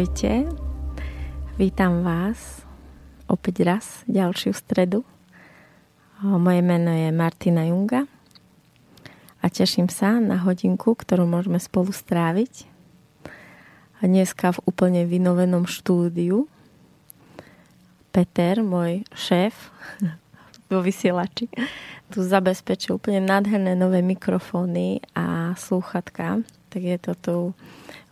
Ahojte, vítam vás opäť raz, ďalšiu stredu. Moje meno je Martina Junga a teším sa na hodinku, ktorú môžeme spolu stráviť. Dneska v úplne vynovenom štúdiu Peter, môj šéf vo vysielači, tu zabezpečil úplne nádherné nové mikrofóny a slúchatka, tak je to tu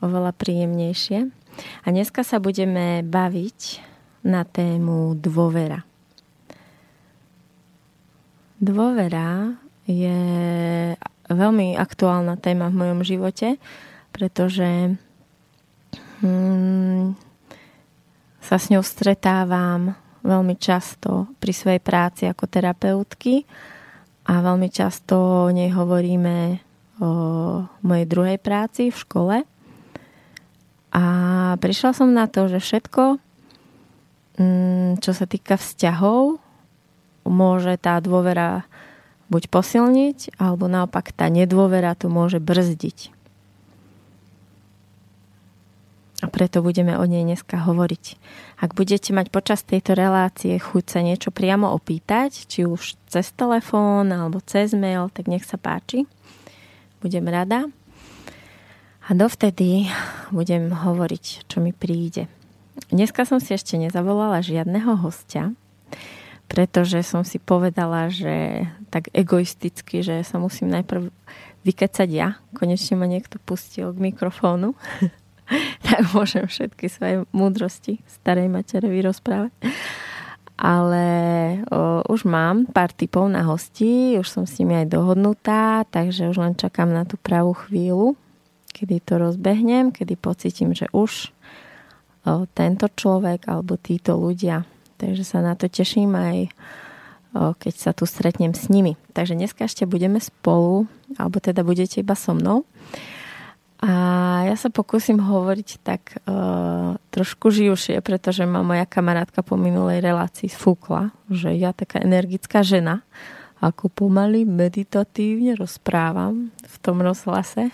oveľa príjemnejšie. A dneska sa budeme baviť na tému dôvera. Dôvera je veľmi aktuálna téma v mojom živote, pretože hmm, sa s ňou stretávam veľmi často pri svojej práci ako terapeutky a veľmi často o nej hovoríme o mojej druhej práci v škole a prišla som na to, že všetko, mm, čo sa týka vzťahov, môže tá dôvera buď posilniť, alebo naopak tá nedôvera to môže brzdiť. A preto budeme o nej dneska hovoriť. Ak budete mať počas tejto relácie chuť sa niečo priamo opýtať, či už cez telefón alebo cez mail, tak nech sa páči. Budem rada. A dovtedy budem hovoriť, čo mi príde. Dneska som si ešte nezavolala žiadneho hostia, pretože som si povedala, že tak egoisticky, že sa musím najprv vykecať ja. Konečne ma niekto pustil k mikrofónu. tak môžem všetky svoje múdrosti starej matere vyrozprávať. Ale o, už mám pár typov na hosti, už som s nimi aj dohodnutá, takže už len čakám na tú pravú chvíľu, kedy to rozbehnem, kedy pocitím, že už tento človek alebo títo ľudia. Takže sa na to teším aj keď sa tu stretnem s nimi. Takže dneska ešte budeme spolu, alebo teda budete iba so mnou. A ja sa pokúsim hovoriť tak uh, trošku živšie, pretože ma moja kamarátka po minulej relácii sfúkla, že ja taká energická žena, ako pomaly meditatívne rozprávam v tom rozhlase,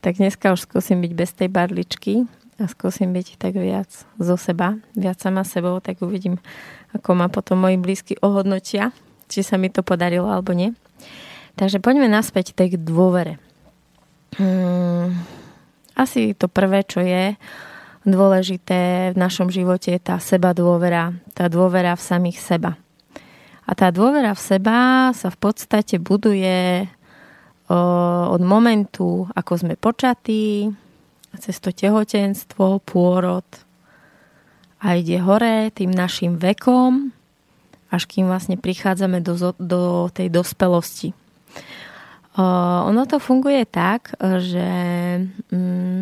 tak dneska už skúsim byť bez tej barličky a skúsim byť tak viac zo seba, viac sama sebou, tak uvidím, ako ma potom moji blízky ohodnotia, či sa mi to podarilo alebo nie. Takže poďme naspäť tej dôvere. Hmm, asi to prvé, čo je dôležité v našom živote, je tá seba dôvera, tá dôvera v samých seba. A tá dôvera v seba sa v podstate buduje od momentu, ako sme počatí, cez to tehotenstvo, pôrod a ide hore tým našim vekom, až kým vlastne prichádzame do, do tej dospelosti. Ono to funguje tak, že mm,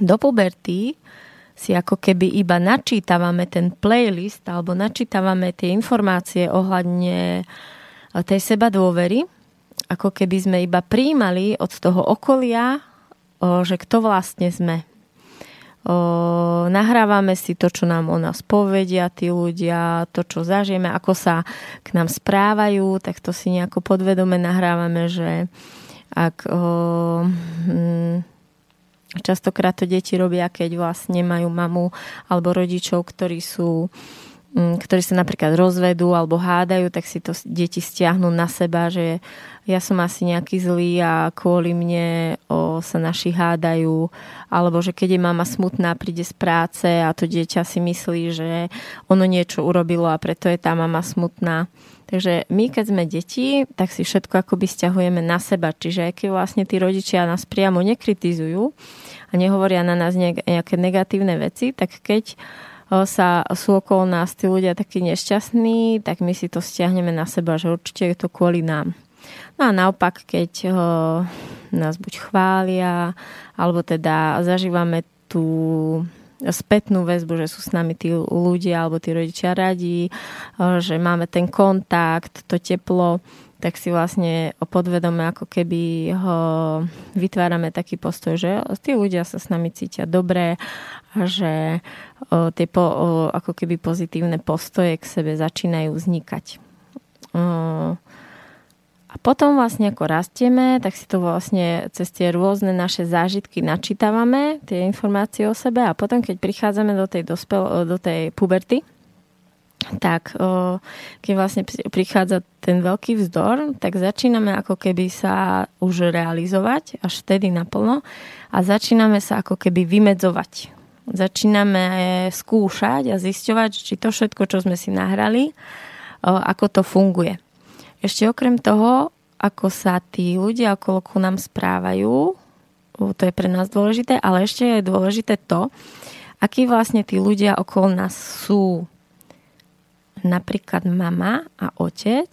do puberty si ako keby iba načítavame ten playlist alebo načítavame tie informácie ohľadne tej seba dôvery ako keby sme iba príjmali od toho okolia, že kto vlastne sme. Nahrávame si to, čo nám o nás povedia tí ľudia, to, čo zažijeme, ako sa k nám správajú, tak to si nejako podvedome nahrávame, že ak hm, častokrát to deti robia, keď vlastne majú mamu alebo rodičov, ktorí sú ktorí sa napríklad rozvedú alebo hádajú, tak si to deti stiahnu na seba, že ja som asi nejaký zlý a kvôli mne o, sa naši hádajú, alebo že keď je mama smutná, príde z práce a to dieťa si myslí, že ono niečo urobilo a preto je tá mama smutná. Takže my, keď sme deti, tak si všetko akoby stiahujeme na seba. Čiže keď vlastne tí rodičia nás priamo nekritizujú a nehovoria na nás nejaké negatívne veci, tak keď sa sú okolo nás tí ľudia takí nešťastní, tak my si to stiahneme na seba, že určite je to kvôli nám. No a naopak, keď ho, nás buď chvália, alebo teda zažívame tú spätnú väzbu, že sú s nami tí ľudia alebo tí rodičia radí, že máme ten kontakt, to teplo, tak si vlastne podvedome ako keby ho vytvárame taký postoj, že tí ľudia sa s nami cítia dobre a že o, tie po, o, ako keby pozitívne postoje k sebe začínajú vznikať. O, a potom vlastne ako rastieme, tak si to vlastne cez tie rôzne naše zážitky načítavame, tie informácie o sebe a potom, keď prichádzame do tej, dospel, do tej puberty, tak keď vlastne prichádza ten veľký vzdor, tak začíname ako keby sa už realizovať až vtedy naplno a začíname sa ako keby vymedzovať. Začíname skúšať a zisťovať, či to všetko, čo sme si nahrali, ako to funguje. Ešte okrem toho, ako sa tí ľudia okolo ku nám správajú, to je pre nás dôležité, ale ešte je dôležité to, akí vlastne tí ľudia okolo nás sú napríklad mama a otec,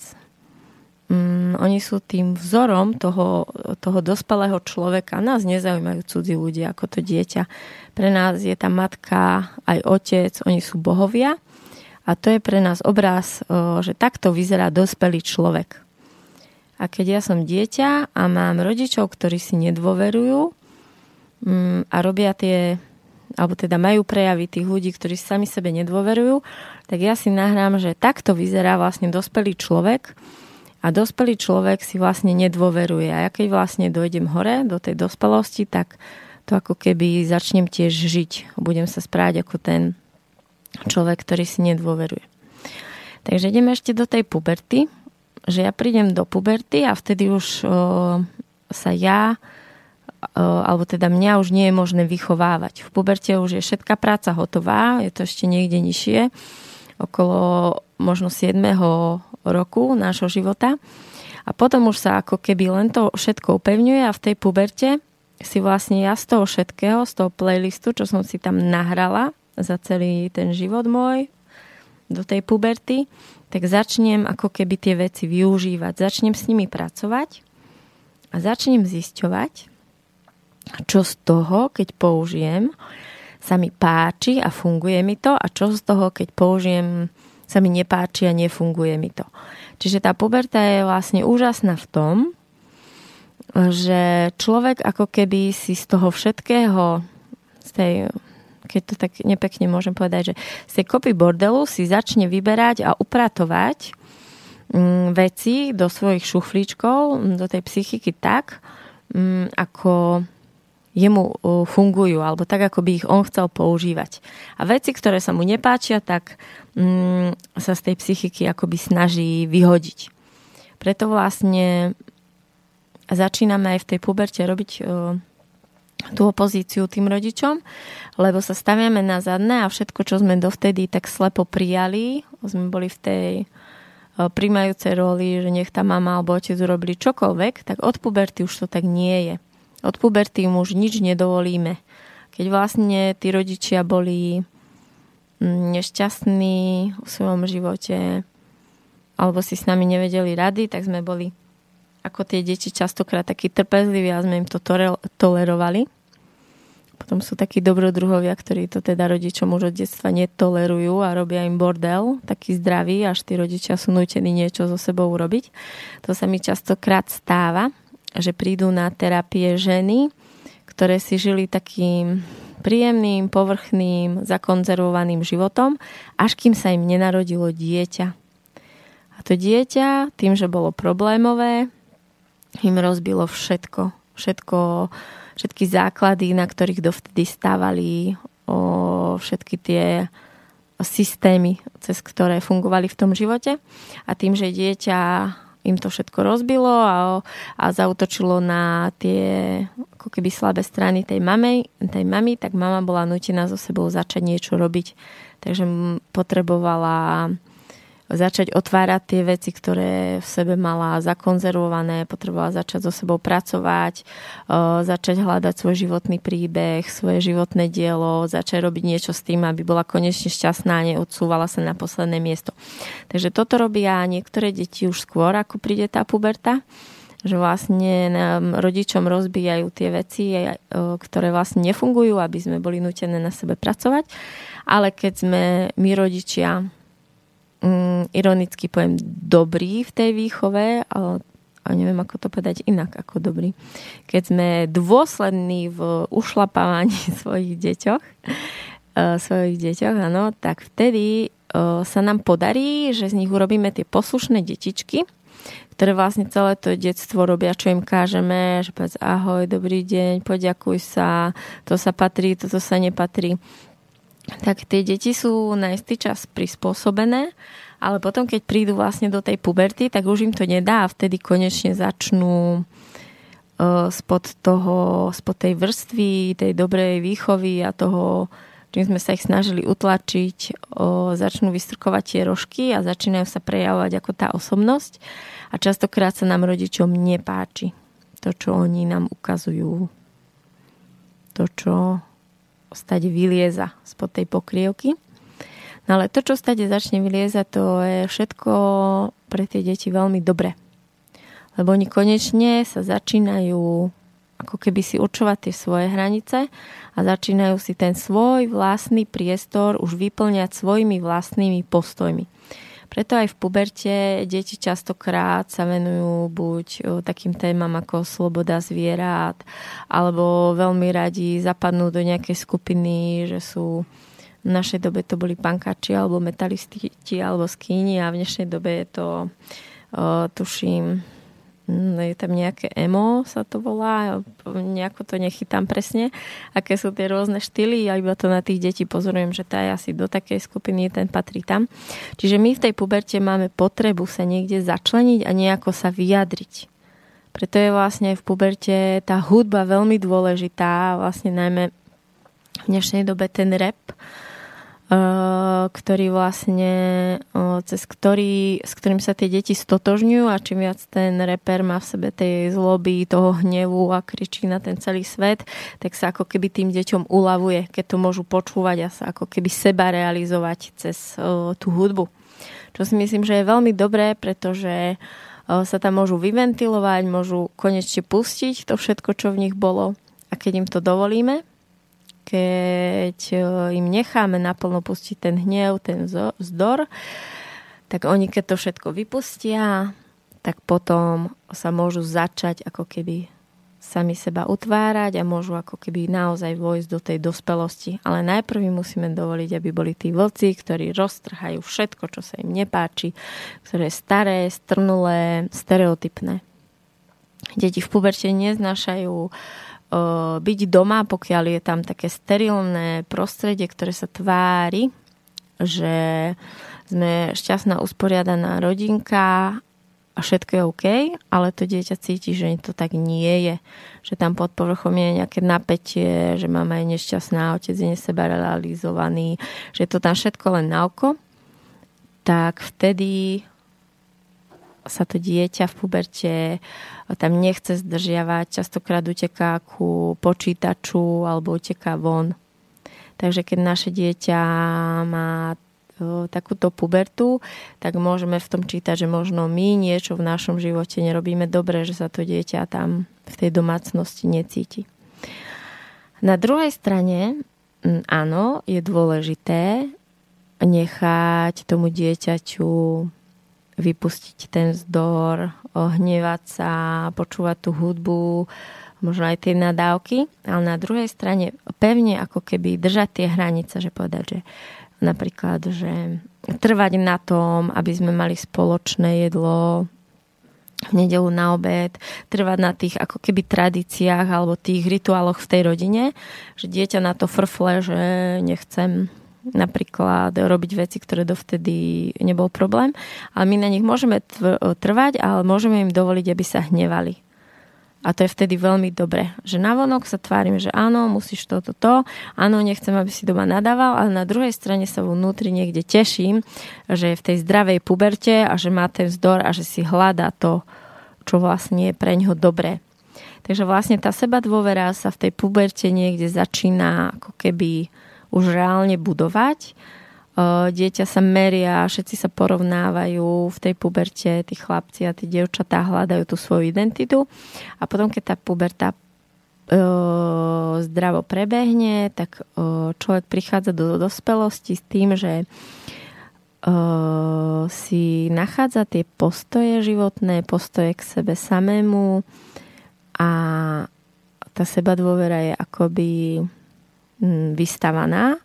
um, oni sú tým vzorom toho, toho dospelého človeka. Nás nezaujímajú cudzí ľudia ako to dieťa. Pre nás je tá matka aj otec, oni sú bohovia. A to je pre nás obraz, že takto vyzerá dospelý človek. A keď ja som dieťa a mám rodičov, ktorí si nedôverujú mm, a robia tie alebo teda majú prejavy tých ľudí, ktorí sami sebe nedôverujú, tak ja si nahrám, že takto vyzerá vlastne dospelý človek a dospelý človek si vlastne nedôveruje. A ja keď vlastne dojdem hore do tej dospelosti, tak to ako keby začnem tiež žiť. Budem sa správať ako ten človek, ktorý si nedôveruje. Takže ideme ešte do tej puberty, že ja prídem do puberty a vtedy už o, sa ja alebo teda mňa už nie je možné vychovávať. V puberte už je všetká práca hotová, je to ešte niekde nižšie, okolo možno 7. roku nášho života. A potom už sa ako keby len to všetko upevňuje a v tej puberte si vlastne ja z toho všetkého, z toho playlistu, čo som si tam nahrala za celý ten život môj do tej puberty, tak začnem ako keby tie veci využívať. Začnem s nimi pracovať a začnem zisťovať, čo z toho, keď použijem, sa mi páči a funguje mi to a čo z toho, keď použijem, sa mi nepáči a nefunguje mi to. Čiže tá puberta je vlastne úžasná v tom, že človek ako keby si z toho všetkého, z tej, keď to tak nepekne môžem povedať, že z tej kopy bordelu si začne vyberať a upratovať mm, veci do svojich šuflíčkov, do tej psychiky tak, mm, ako jemu fungujú, alebo tak, ako by ich on chcel používať. A veci, ktoré sa mu nepáčia, tak mm, sa z tej psychiky akoby snaží vyhodiť. Preto vlastne začíname aj v tej puberte robiť o, tú opozíciu tým rodičom, lebo sa staviame na zadné a všetko, čo sme dovtedy tak slepo prijali, sme boli v tej príjmajúcej roli, že nech tá mama alebo otec urobili čokoľvek, tak od puberty už to tak nie je od puberty mu už nič nedovolíme. Keď vlastne tí rodičia boli mm, nešťastní v svojom živote alebo si s nami nevedeli rady, tak sme boli ako tie deti častokrát takí trpezliví a sme im to tolerovali. Potom sú takí dobrodruhovia, ktorí to teda rodičom už od detstva netolerujú a robia im bordel, taký zdravý, až tí rodičia sú nutení niečo so sebou urobiť. To sa mi častokrát stáva že prídu na terapie ženy, ktoré si žili takým príjemným, povrchným, zakonzervovaným životom, až kým sa im nenarodilo dieťa. A to dieťa, tým, že bolo problémové, im rozbilo všetko. Všetko, všetky základy, na ktorých dovtedy stávali o všetky tie systémy, cez ktoré fungovali v tom živote. A tým, že dieťa im to všetko rozbilo a, a zautočilo na tie ako keby slabé strany tej mamy, tej mamy, tak mama bola nutená so sebou začať niečo robiť. Takže potrebovala začať otvárať tie veci, ktoré v sebe mala zakonzervované, potrebovala začať so sebou pracovať, začať hľadať svoj životný príbeh, svoje životné dielo, začať robiť niečo s tým, aby bola konečne šťastná a neodsúvala sa na posledné miesto. Takže toto robia niektoré deti už skôr, ako príde tá puberta že vlastne nám rodičom rozbijajú tie veci, ktoré vlastne nefungujú, aby sme boli nutené na sebe pracovať. Ale keď sme my rodičia mm, ironicky poviem dobrí v tej výchove, ale a neviem, ako to povedať inak ako dobrý. Keď sme dôslední v ušlapávaní svojich deťoch, uh, svojich deťoch, áno, tak vtedy uh, sa nám podarí, že z nich urobíme tie poslušné detičky, ktoré vlastne celé to detstvo robia, čo im kážeme, že povedz ahoj, dobrý deň, poďakuj sa, to sa patrí, toto sa nepatrí. Tak tie deti sú na istý čas prispôsobené, ale potom, keď prídu vlastne do tej puberty, tak už im to nedá a vtedy konečne začnú uh, spod toho, spod tej vrstvy, tej dobrej výchovy a toho, čím sme sa ich snažili utlačiť, uh, začnú vystrkovať tie rožky a začínajú sa prejavovať ako tá osobnosť a častokrát sa nám rodičom nepáči to, čo oni nám ukazujú. To, čo stade vylieza spod tej pokrievky. No ale to, čo stade začne vyliezať, to je všetko pre tie deti veľmi dobre. Lebo oni konečne sa začínajú ako keby si určovať tie svoje hranice a začínajú si ten svoj vlastný priestor už vyplňať svojimi vlastnými postojmi. Preto aj v puberte deti častokrát sa venujú buď takým témam ako sloboda zvierat, alebo veľmi radi zapadnú do nejakej skupiny, že sú v našej dobe to boli pankači alebo metalisti alebo skíni a v dnešnej dobe je to tuším Mm, je tam nejaké emo, sa to volá, nejako to nechytám presne, aké sú tie rôzne štýly, ja iba to na tých detí pozorujem, že tá je asi do takej skupiny, ten patrí tam. Čiže my v tej puberte máme potrebu sa niekde začleniť a nejako sa vyjadriť. Preto je vlastne v puberte tá hudba veľmi dôležitá, vlastne najmä v dnešnej dobe ten rap, ktorý vlastne, cez ktorý, s ktorým sa tie deti stotožňujú a čím viac ten reper má v sebe tej zloby, toho hnevu a kričí na ten celý svet, tak sa ako keby tým deťom uľavuje, keď to môžu počúvať a sa ako keby seba realizovať cez tú hudbu. Čo si myslím, že je veľmi dobré, pretože sa tam môžu vyventilovať, môžu konečne pustiť to všetko, čo v nich bolo a keď im to dovolíme, keď e, im necháme naplno pustiť ten hnev, ten vzdor, tak oni keď to všetko vypustia, tak potom sa môžu začať ako keby sami seba utvárať a môžu ako keby naozaj vojsť do tej dospelosti. Ale najprv musíme dovoliť, aby boli tí vlci, ktorí roztrhajú všetko, čo sa im nepáči, ktoré je staré, strnulé, stereotypné. Deti v puberte neznášajú uh, byť doma, pokiaľ je tam také sterilné prostredie, ktoré sa tvári, že sme šťastná, usporiadaná rodinka a všetko je OK, ale to dieťa cíti, že to tak nie je. Že tam pod povrchom je nejaké napätie, že mama je nešťastná, otec je neseba realizovaný, že je to tam všetko len na oko, tak vtedy sa to dieťa v puberte tam nechce zdržiavať, častokrát uteká ku počítaču alebo uteká von. Takže keď naše dieťa má takúto pubertu, tak môžeme v tom čítať, že možno my niečo v našom živote nerobíme dobre, že sa to dieťa tam v tej domácnosti necíti. Na druhej strane, áno, je dôležité nechať tomu dieťaťu vypustiť ten zdor, hnevať sa, počúvať tú hudbu, možno aj tie nadávky, ale na druhej strane pevne ako keby držať tie hranice, že povedať, že napríklad, že trvať na tom, aby sme mali spoločné jedlo v nedelu na obed, trvať na tých ako keby tradíciách alebo tých rituáloch v tej rodine, že dieťa na to frfle, že nechcem napríklad robiť veci, ktoré dovtedy nebol problém. Ale my na nich môžeme trvať, ale môžeme im dovoliť, aby sa hnevali. A to je vtedy veľmi dobré. Že navonok sa tvárim, že áno, musíš toto, to. Áno, nechcem, aby si doma nadával, ale na druhej strane sa vnútri niekde teším, že je v tej zdravej puberte a že má ten vzdor a že si hľadá to, čo vlastne je pre ňoho dobré. Takže vlastne tá seba dôvera sa v tej puberte niekde začína ako keby už reálne budovať. dieťa sa meria, všetci sa porovnávajú v tej puberte, tí chlapci a tí dievčatá hľadajú tú svoju identitu a potom, keď tá puberta zdravo prebehne, tak človek prichádza do dospelosti s tým, že si nachádza tie postoje životné, postoje k sebe samému a tá seba dôvera je akoby vystavaná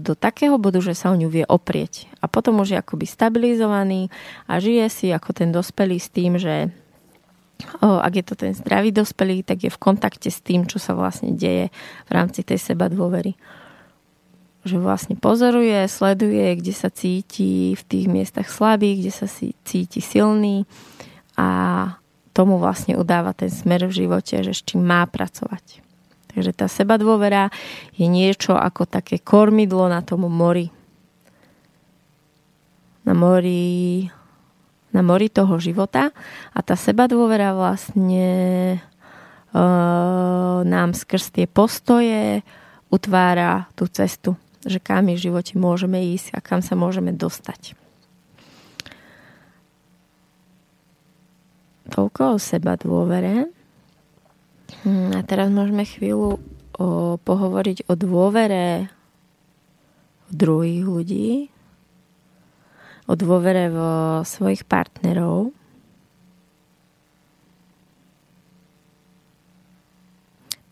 do takého bodu, že sa o ňu vie oprieť. A potom už je akoby stabilizovaný a žije si ako ten dospelý s tým, že ak je to ten zdravý dospelý, tak je v kontakte s tým, čo sa vlastne deje v rámci tej seba dôvery. Že vlastne pozoruje, sleduje, kde sa cíti v tých miestach slabý, kde sa cíti silný a tomu vlastne udáva ten smer v živote, že s čím má pracovať. Takže tá seba dôvera je niečo ako také kormidlo na tom mori. Na mori na mori toho života a tá seba dôvera vlastne e, nám skrz tie postoje utvára tú cestu, že kam v živote môžeme ísť a kam sa môžeme dostať. Toľko o seba dôvere. Hm, a teraz môžeme chvíľu o, pohovoriť o dôvere druhých ľudí, o dôvere vo svojich partnerov.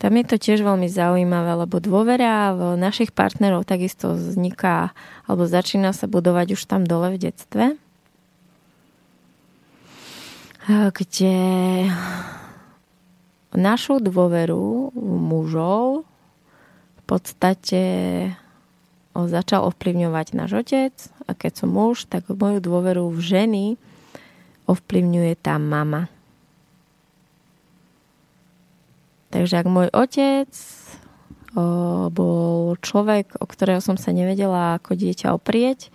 Tam je to tiež veľmi zaujímavé, lebo dôvera v našich partnerov takisto vzniká alebo začína sa budovať už tam dole v detstve, kde našu dôveru mužov v podstate začal ovplyvňovať náš otec a keď som muž, tak moju dôveru v ženy ovplyvňuje tá mama. Takže ak môj otec bol človek, o ktorého som sa nevedela ako dieťa oprieť,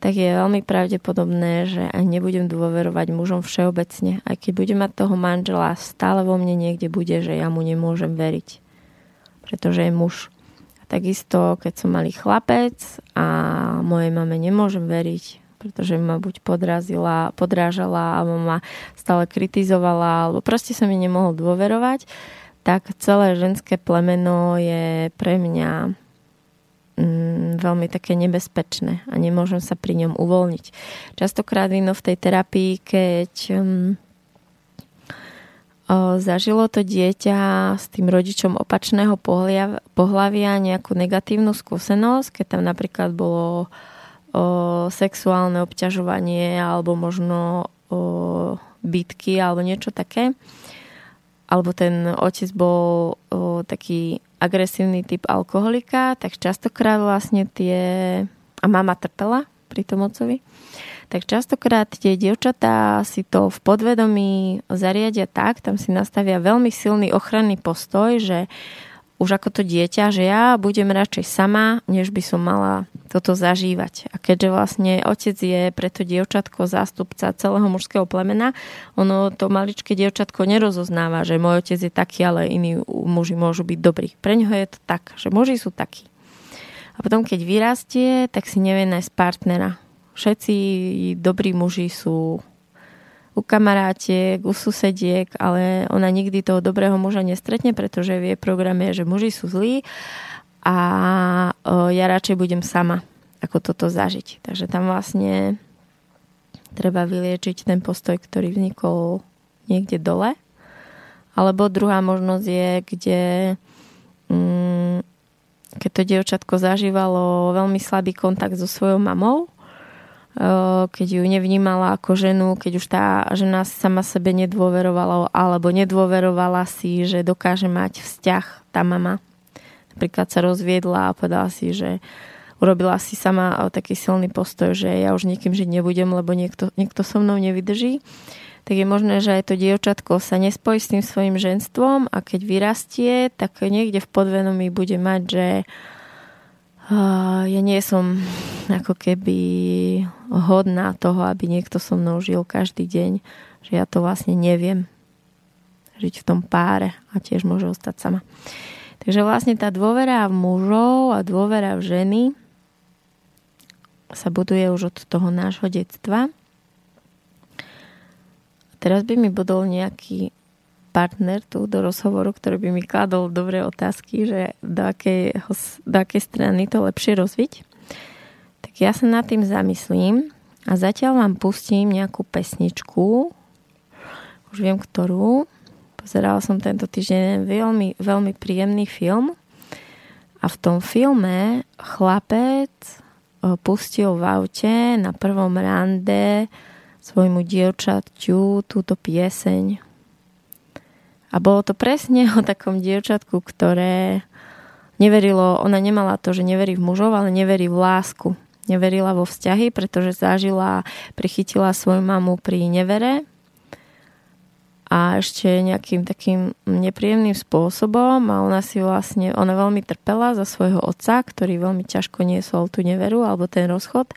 tak je veľmi pravdepodobné, že aj nebudem dôverovať mužom všeobecne. Aj keď budem mať toho manžela, stále vo mne niekde bude, že ja mu nemôžem veriť. Pretože je muž. Takisto, keď som malý chlapec a mojej mame nemôžem veriť, pretože ma buď podrazila, podrážala, alebo ma stále kritizovala, alebo proste som mi nemohol dôverovať, tak celé ženské plemeno je pre mňa mm, veľmi také nebezpečné a nemôžem sa pri ňom uvoľniť. Častokrát vino v tej terapii, keď mm, zažilo to dieťa s tým rodičom opačného pohľavia nejakú negatívnu skúsenosť, keď tam napríklad bolo sexuálne obťažovanie alebo možno bytky alebo niečo také. Alebo ten otec bol taký agresívny typ alkoholika, tak častokrát vlastne tie... A mama trpela pri tom ocovi tak častokrát tie dievčatá si to v podvedomí zariadia tak, tam si nastavia veľmi silný ochranný postoj, že už ako to dieťa, že ja budem radšej sama, než by som mala toto zažívať. A keďže vlastne otec je pre to dievčatko zástupca celého mužského plemena, ono to maličké dievčatko nerozoznáva, že môj otec je taký, ale iní muži môžu byť dobrí. Pre ňoho je to tak, že muži sú takí. A potom, keď vyrastie, tak si nevie nájsť partnera Všetci dobrí muži sú u kamarátiek, u susediek, ale ona nikdy toho dobrého muža nestretne, pretože v jej programe je, že muži sú zlí a ja radšej budem sama, ako toto zažiť. Takže tam vlastne treba vyliečiť ten postoj, ktorý vznikol niekde dole. Alebo druhá možnosť je, kde mm, keď to dievčatko zažívalo veľmi slabý kontakt so svojou mamou, keď ju nevnímala ako ženu, keď už tá žena sama sebe nedôverovala alebo nedôverovala si, že dokáže mať vzťah tá mama. Napríklad sa rozviedla a povedala si, že urobila si sama taký silný postoj, že ja už nikým žiť nebudem, lebo niekto, niekto so mnou nevydrží tak je možné, že aj to dievčatko sa nespojí s tým svojim ženstvom a keď vyrastie, tak niekde v podvedomí bude mať, že ja nie som ako keby hodná toho, aby niekto so mnou žil každý deň, že ja to vlastne neviem žiť v tom páre a tiež môže ostať sama. Takže vlastne tá dôvera v mužov a dôvera v ženy sa buduje už od toho nášho detstva. Teraz by mi budol nejaký partner tu do rozhovoru, ktorý by mi kladol dobré otázky, že do akej, do akej strany to lepšie rozviť. Tak ja sa nad tým zamyslím a zatiaľ vám pustím nejakú pesničku, už viem ktorú. Pozerala som tento týždeň veľmi, veľmi príjemný film a v tom filme chlapec eh, pustil v aute na prvom rande svojmu dievčaťu túto pieseň a bolo to presne o takom dievčatku, ktoré neverilo, ona nemala to, že neverí v mužov, ale neverí v lásku. Neverila vo vzťahy, pretože zažila, prichytila svoju mamu pri nevere a ešte nejakým takým nepríjemným spôsobom a ona si vlastne, ona veľmi trpela za svojho otca, ktorý veľmi ťažko niesol tú neveru alebo ten rozchod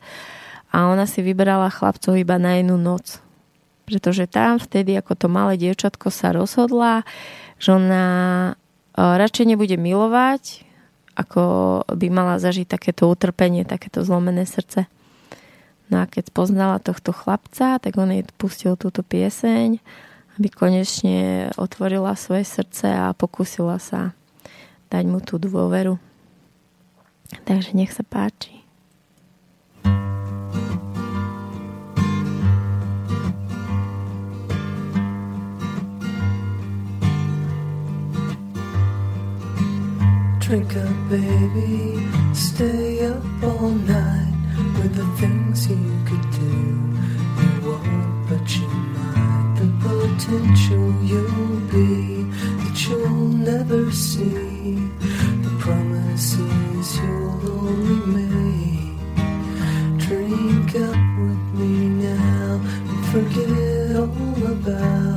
a ona si vybrala chlapcov iba na jednu noc pretože tam vtedy, ako to malé dievčatko sa rozhodla, že ona e, radšej nebude milovať, ako by mala zažiť takéto utrpenie, takéto zlomené srdce. No a keď poznala tohto chlapca, tak on jej pustil túto pieseň, aby konečne otvorila svoje srdce a pokúsila sa dať mu tú dôveru. Takže nech sa páči. Drink up, baby. Stay up all night with the things you could do. You won't, but you might. The potential you'll be that you'll never see. The promises you'll only make. Drink up with me now and forget all about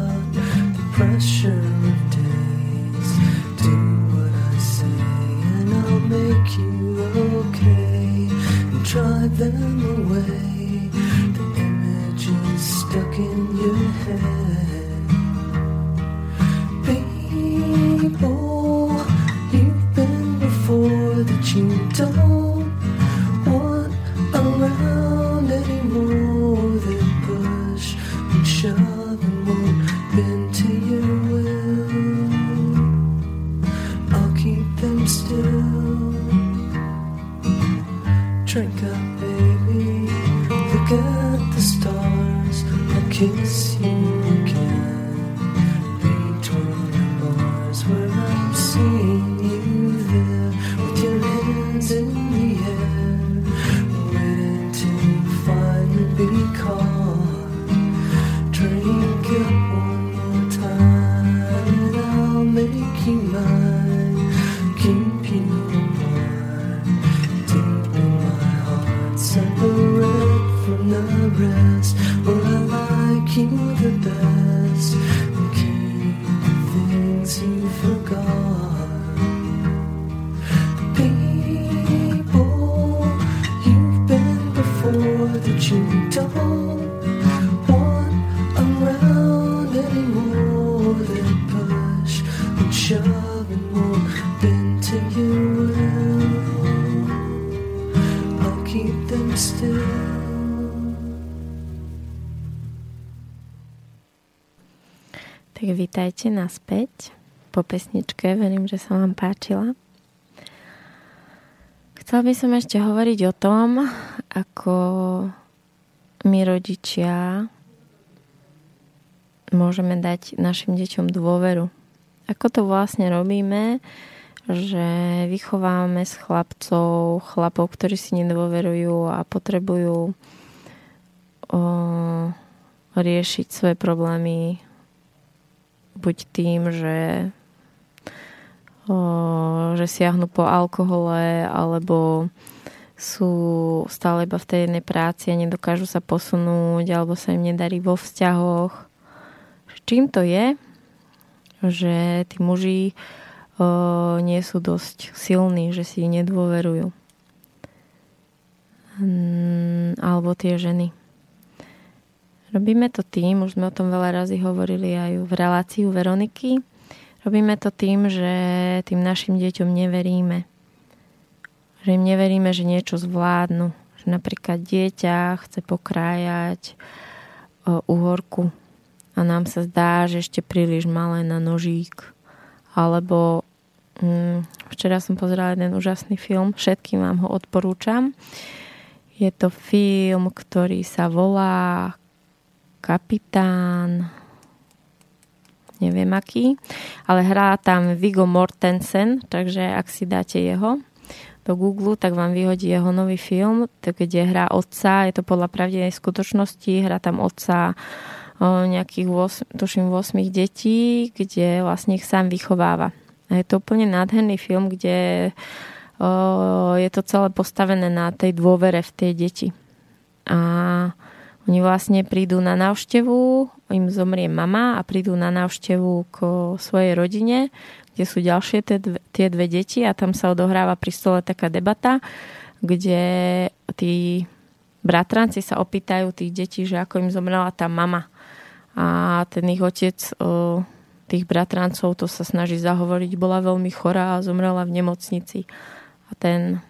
drive them away. The images stuck in your head. People you've been before that you don't naspäť po pesničke. Verím, že sa vám páčila. Chcela by som ešte hovoriť o tom, ako my rodičia môžeme dať našim deťom dôveru. Ako to vlastne robíme, že vychovávame s chlapcov, chlapov, ktorí si nedôverujú a potrebujú o, riešiť svoje problémy buď tým, že, že siahnu po alkohole, alebo sú stále iba v tej jednej práci a nedokážu sa posunúť, alebo sa im nedarí vo vzťahoch. Čím to je, že tí muži o, nie sú dosť silní, že si nedôverujú. Mm, alebo tie ženy. Robíme to tým, už sme o tom veľa razy hovorili aj v reláciu Veroniky, robíme to tým, že tým našim deťom neveríme. Že im neveríme, že niečo zvládnu. Že napríklad dieťa chce pokrájať uhorku a nám sa zdá, že ešte príliš malé na nožík. Alebo hm, včera som pozerala jeden úžasný film, všetkým vám ho odporúčam. Je to film, ktorý sa volá Kapitán neviem aký, ale hrá tam Vigo Mortensen, takže ak si dáte jeho do Google, tak vám vyhodí jeho nový film, kde hrá otca, je to podľa pravdivej skutočnosti, hrá tam otca nejakých 8, tuším 8 detí, kde vlastne ich sám vychováva. A je to úplne nádherný film, kde o, je to celé postavené na tej dôvere v tej deti. A oni vlastne prídu na návštevu, im zomrie mama a prídu na návštevu k svojej rodine, kde sú ďalšie tie dve, tie dve deti a tam sa odohráva pri stole taká debata, kde tí bratranci sa opýtajú tých detí, že ako im zomrela tá mama. A ten ich otec tých bratrancov to sa snaží zahovoriť, bola veľmi chorá a zomrela v nemocnici. A ten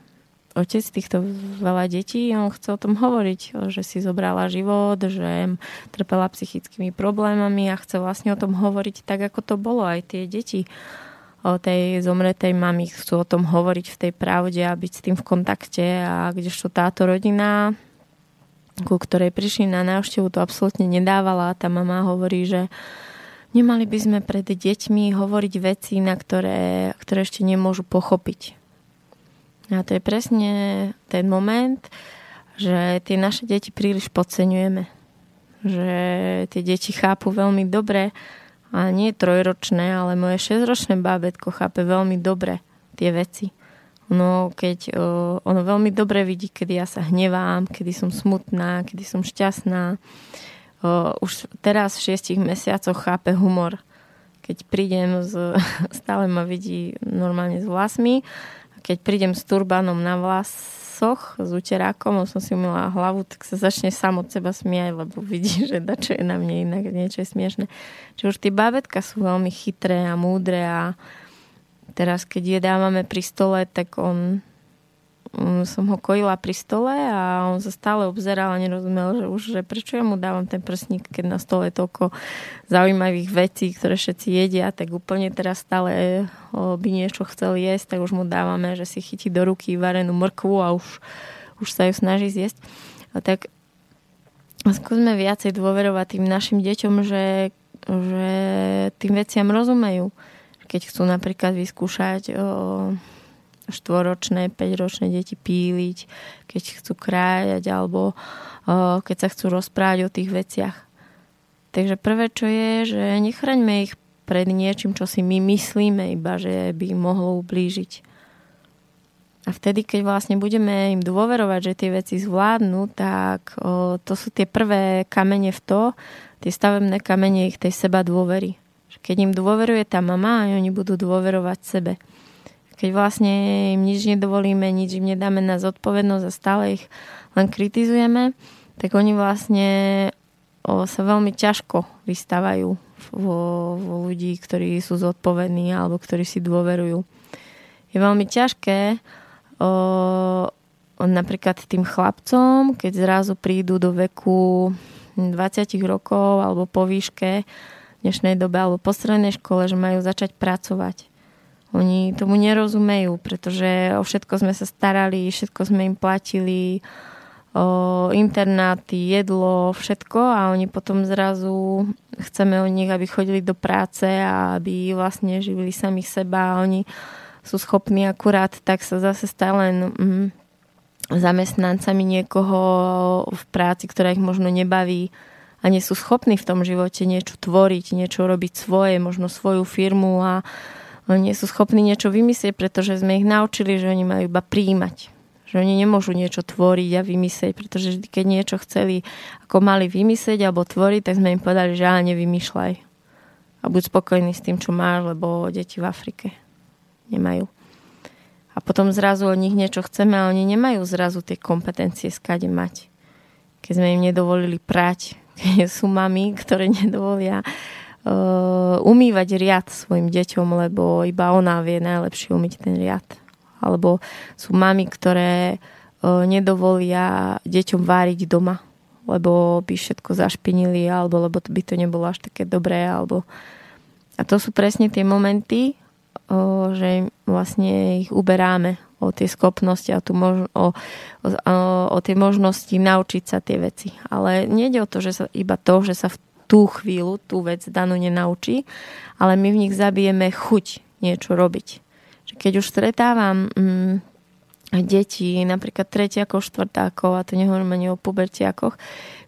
otec týchto veľa detí, on chce o tom hovoriť, že si zobrala život, že trpela psychickými problémami a chce vlastne o tom hovoriť tak, ako to bolo. Aj tie deti o tej zomretej mamy chcú o tom hovoriť v tej pravde a byť s tým v kontakte. A kdežto táto rodina, ku ktorej prišli na návštevu, to absolútne nedávala. Tá mama hovorí, že nemali by sme pred deťmi hovoriť veci, na ktoré, ktoré ešte nemôžu pochopiť a to je presne ten moment, že tie naše deti príliš podceňujeme. Že tie deti chápu veľmi dobre, a nie trojročné, ale moje šesťročné bábetko chápe veľmi dobre tie veci. Ono, keď, ono veľmi dobre vidí, kedy ja sa hnevám, kedy som smutná, kedy som šťastná. Už teraz v šiestich mesiacoch chápe humor. Keď prídem, z, stále ma vidí normálne s vlasmi keď prídem s turbánom na vlasoch, s uterákom, som si umila hlavu, tak sa začne sám od seba smiať, lebo vidí, že dačo je na mne inak, niečo je smiešne. Čiže už tie bábetka sú veľmi chytré a múdre a teraz, keď je dávame pri stole, tak on som ho kojila pri stole a on sa stále obzeral a nerozumel, že už, že prečo ja mu dávam ten prsník, keď na stole je toľko zaujímavých vecí, ktoré všetci jedia, tak úplne teraz stále by niečo chcel jesť, tak už mu dávame, že si chytí do ruky varenú mrkvu a už, už sa ju snaží zjesť. A tak skúsme viacej dôverovať tým našim deťom, že, že tým veciam rozumejú. Keď chcú napríklad vyskúšať o, štvoročné, 5-ročné deti píliť, keď chcú krájať alebo o, keď sa chcú rozprávať o tých veciach. Takže prvé, čo je, že nechraňme ich pred niečím, čo si my myslíme iba, že by im mohlo ublížiť. A vtedy, keď vlastne budeme im dôverovať, že tie veci zvládnu, tak o, to sú tie prvé kamene v to, tie stavebné kamene ich tej seba dôvery. Keď im dôveruje tá mama, oni budú dôverovať sebe keď vlastne im nič nedovolíme, nič im nedáme na zodpovednosť a stále ich len kritizujeme, tak oni vlastne sa veľmi ťažko vystávajú vo, vo ľudí, ktorí sú zodpovední alebo ktorí si dôverujú. Je veľmi ťažké o, napríklad tým chlapcom, keď zrazu prídu do veku 20 rokov alebo po výške v dnešnej dobe alebo po strednej škole, že majú začať pracovať oni tomu nerozumejú, pretože o všetko sme sa starali, všetko sme im platili, o internáty, jedlo, všetko a oni potom zrazu chceme od nich, aby chodili do práce a aby vlastne živili samých seba a oni sú schopní akurát tak sa zase stále len mm, zamestnancami niekoho v práci, ktorá ich možno nebaví a nie sú schopní v tom živote niečo tvoriť, niečo robiť svoje, možno svoju firmu a oni nie sú schopní niečo vymyslieť, pretože sme ich naučili, že oni majú iba príjmať. Že oni nemôžu niečo tvoriť a vymyslieť, pretože vždy, keď niečo chceli, ako mali vymyslieť alebo tvoriť, tak sme im povedali, že ale nevymýšľaj. A buď spokojný s tým, čo máš, lebo deti v Afrike nemajú. A potom zrazu od nich niečo chceme a oni nemajú zrazu tie kompetencie skade mať. Keď sme im nedovolili prať, keď sú mami, ktoré nedovolia umývať riad svojim deťom, lebo iba ona vie najlepšie umyť ten riad. Alebo sú mami, ktoré nedovolia deťom váriť doma, lebo by všetko zašpinili, alebo lebo by to nebolo až také dobré, alebo... A to sú presne tie momenty, že vlastne ich uberáme o tie schopnosti a tu mož- o, o, o tie možnosti naučiť sa tie veci. Ale nejde o to, že sa, iba to, že sa v tú chvíľu tú vec danú nenaučí, ale my v nich zabijeme chuť niečo robiť. Keď už stretávam mm, deti, napríklad tretiakov, štvrtákov, a to nehovorím ani o pubertiakoch,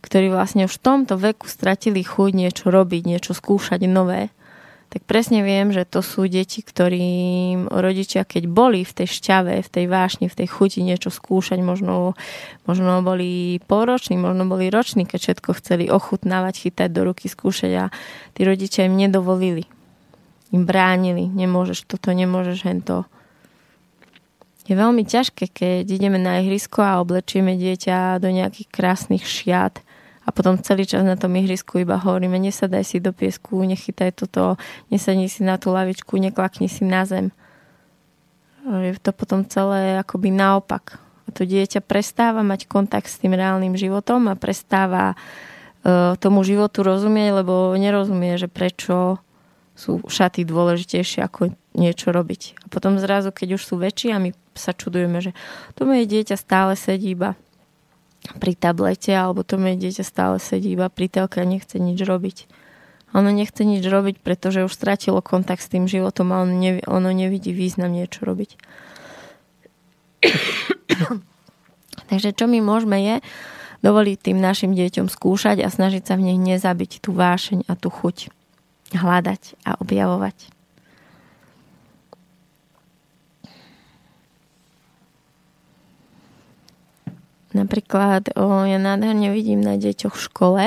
ktorí vlastne už v tomto veku stratili chuť niečo robiť, niečo skúšať nové, tak presne viem, že to sú deti, ktorým rodičia, keď boli v tej šťave, v tej vášni, v tej chuti niečo skúšať, možno, možno boli polroční, možno boli roční, keď všetko chceli ochutnávať, chytať do ruky, skúšať a tí rodičia im nedovolili. Im bránili, nemôžeš toto, nemôžeš hento. Je veľmi ťažké, keď ideme na ihrisko a oblečieme dieťa do nejakých krásnych šiat a potom celý čas na tom ihrisku iba hovoríme, nesadaj si do piesku, nechytaj toto, nesadni si na tú lavičku, neklakni si na zem. Je to potom celé akoby naopak. A to dieťa prestáva mať kontakt s tým reálnym životom a prestáva uh, tomu životu rozumieť, lebo nerozumie, že prečo sú šaty dôležitejšie ako niečo robiť. A potom zrazu, keď už sú väčší a my sa čudujeme, že to moje dieťa stále sedí iba pri tablete, alebo to moje dieťa stále sedí iba pri telke a nechce nič robiť. Ono nechce nič robiť, pretože už stratilo kontakt s tým životom a ono, nevi, ono nevidí význam niečo robiť. Takže čo my môžeme je dovoliť tým našim deťom skúšať a snažiť sa v nich nezabiť tú vášeň a tú chuť. Hľadať a objavovať. Napríklad o, ja nádherne vidím na deťoch v škole,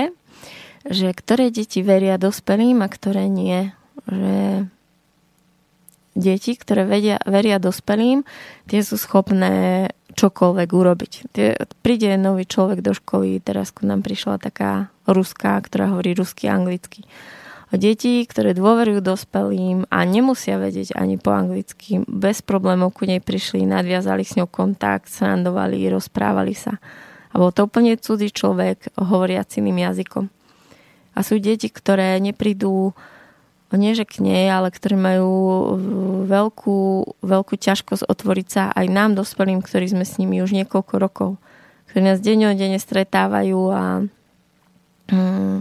že ktoré deti veria dospelým a ktoré nie. Že deti, ktoré vedia, veria dospelým, tie sú schopné čokoľvek urobiť. Tie, príde nový človek do školy, teraz ku nám prišla taká ruská, ktorá hovorí rusky a anglicky deti, ktoré dôverujú dospelým a nemusia vedieť ani po anglicky, bez problémov ku nej prišli, nadviazali s ňou kontakt, srandovali, rozprávali sa. A bol to úplne cudzí človek, hovoriaci iným jazykom. A sú deti, ktoré neprídu nie že k nej, ale ktoré majú veľkú, veľkú ťažkosť otvoriť sa aj nám, dospelým, ktorí sme s nimi už niekoľko rokov, ktorí nás denne stretávajú a mm,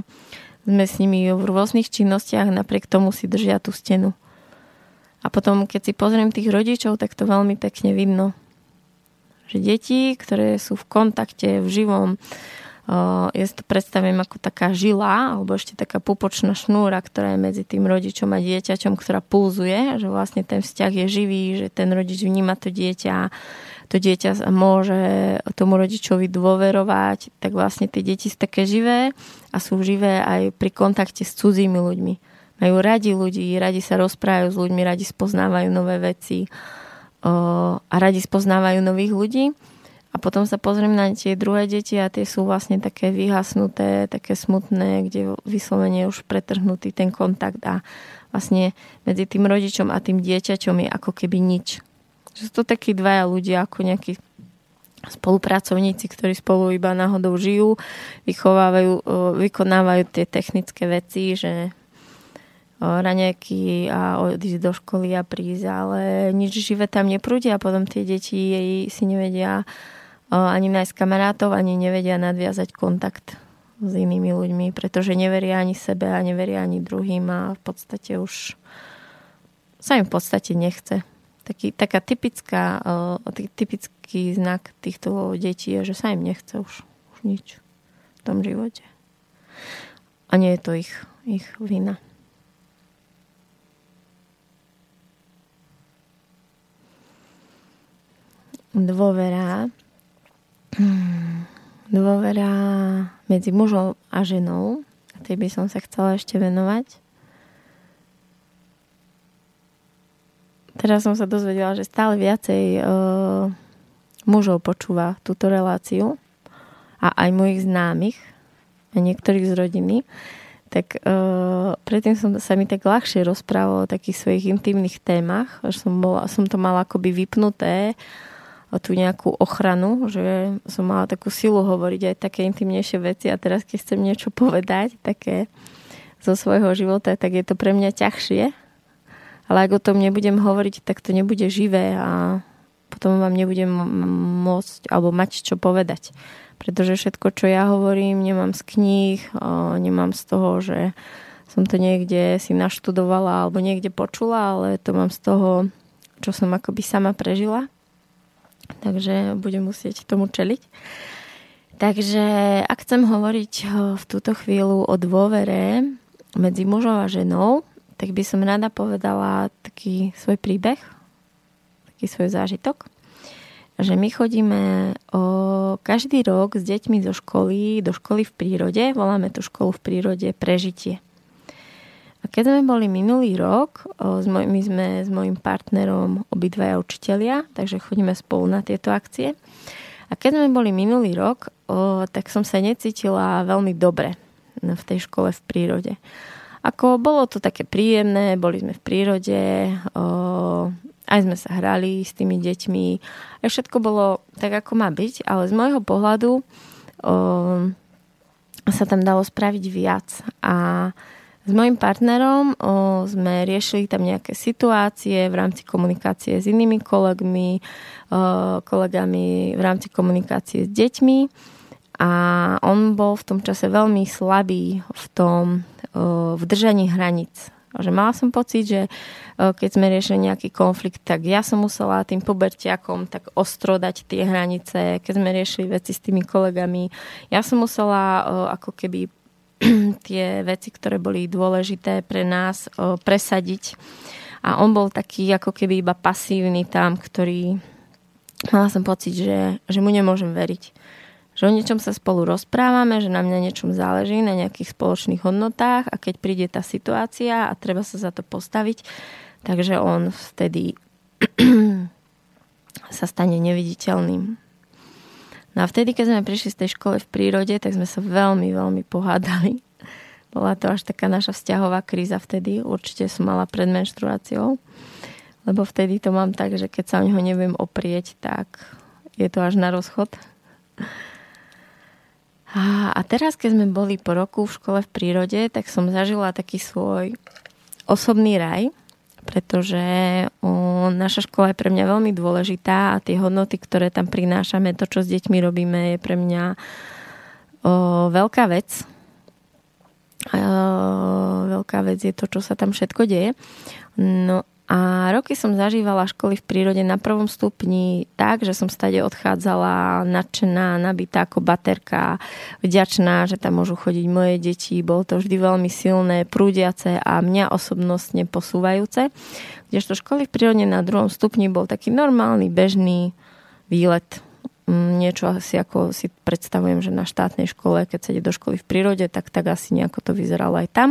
sme s nimi v rôznych činnostiach, napriek tomu si držia tú stenu. A potom, keď si pozriem tých rodičov, tak to veľmi pekne vidno. Že deti, ktoré sú v kontakte, v živom, ja si to predstavím ako taká žila, alebo ešte taká pupočná šnúra, ktorá je medzi tým rodičom a dieťaťom, ktorá pulzuje, že vlastne ten vzťah je živý, že ten rodič vníma to dieťa, to dieťa môže tomu rodičovi dôverovať, tak vlastne tie deti sú také živé a sú živé aj pri kontakte s cudzími ľuďmi. Majú radi ľudí, radi sa rozprávajú s ľuďmi, radi spoznávajú nové veci a radi spoznávajú nových ľudí. A potom sa pozriem na tie druhé deti a tie sú vlastne také vyhasnuté, také smutné, kde vyslovene je už pretrhnutý ten kontakt a vlastne medzi tým rodičom a tým dieťaťom je ako keby nič. Že sú to takí dvaja ľudia, ako nejakí spolupracovníci, ktorí spolu iba náhodou žijú, vychovávajú, vykonávajú tie technické veci, že raňajky a odísť do školy a prísť, ale nič živé tam neprúdi a potom tie deti jej si nevedia ani nájsť kamarátov, ani nevedia nadviazať kontakt s inými ľuďmi, pretože neveria ani sebe a neveria ani druhým a v podstate už sa im v podstate nechce taký, taká typická, uh, typický znak týchto detí je, že sa im nechce už, už nič v tom živote. A nie je to ich, ich vina. Dôvera. Dôvera medzi mužom a ženou. A tej by som sa chcela ešte venovať. Teraz som sa dozvedela, že stále viacej uh, mužov počúva túto reláciu a aj mojich známych a niektorých z rodiny, tak uh, predtým som sa mi tak ľahšie rozprával o takých svojich intimných témach, že som, bola, som to mala akoby vypnuté tú nejakú ochranu, že som mala takú silu hovoriť aj také intimnejšie veci a teraz keď chcem niečo povedať, také zo svojho života, tak je to pre mňa ťažšie. Ale ak o tom nebudem hovoriť, tak to nebude živé a potom vám nebudem môcť alebo mať čo povedať. Pretože všetko, čo ja hovorím, nemám z kníh, nemám z toho, že som to niekde si naštudovala alebo niekde počula, ale to mám z toho, čo som akoby sama prežila takže budem musieť tomu čeliť. Takže ak chcem hovoriť eh, v túto chvíľu o dôvere medzi mužom a ženou, tak by som rada povedala taký svoj príbeh, taký svoj zážitok, že my chodíme o, každý rok s deťmi zo školy do školy v prírode, voláme tú školu v prírode prežitie. A keď sme boli minulý rok, my sme s mojim partnerom obidvaja učitelia, takže chodíme spolu na tieto akcie. A keď sme boli minulý rok, tak som sa necítila veľmi dobre v tej škole v prírode. Ako bolo to také príjemné, boli sme v prírode, o, aj sme sa hrali s tými deťmi, aj všetko bolo tak, ako má byť, ale z môjho pohľadu o, sa tam dalo spraviť viac. A s mojim partnerom o, sme riešili tam nejaké situácie v rámci komunikácie s inými kolegmi, o, kolegami v rámci komunikácie s deťmi a on bol v tom čase veľmi slabý v tom v držaní hraníc. Že mala som pocit, že keď sme riešili nejaký konflikt, tak ja som musela tým pubertiakom tak ostro dať tie hranice. Keď sme riešili veci s tými kolegami, ja som musela ako keby tie veci, ktoré boli dôležité pre nás presadiť. A on bol taký ako keby iba pasívny tam, ktorý mala som pocit, že, že mu nemôžem veriť. Že o niečom sa spolu rozprávame, že na mňa niečom záleží, na nejakých spoločných hodnotách a keď príde tá situácia a treba sa za to postaviť, takže on vtedy sa stane neviditeľným. No a vtedy, keď sme prišli z tej školy v prírode, tak sme sa veľmi, veľmi pohádali. Bola to až taká naša vzťahová kríza vtedy. Určite som mala pred menštruáciou. Lebo vtedy to mám tak, že keď sa o neho neviem oprieť, tak je to až na rozchod. A, teraz, keď sme boli po roku v škole v prírode, tak som zažila taký svoj osobný raj, pretože naša škola je pre mňa veľmi dôležitá a tie hodnoty, ktoré tam prinášame, to, čo s deťmi robíme, je pre mňa o, veľká vec. O, veľká vec je to, čo sa tam všetko deje. No a roky som zažívala školy v prírode na prvom stupni tak, že som stade odchádzala nadšená, nabitá ako baterka, vďačná, že tam môžu chodiť moje deti. Bolo to vždy veľmi silné, prúdiace a mňa osobnostne posúvajúce. Kdežto školy v prírode na druhom stupni bol taký normálny, bežný výlet mm, niečo asi ako si predstavujem, že na štátnej škole, keď sa ide do školy v prírode, tak tak asi nejako to vyzeralo aj tam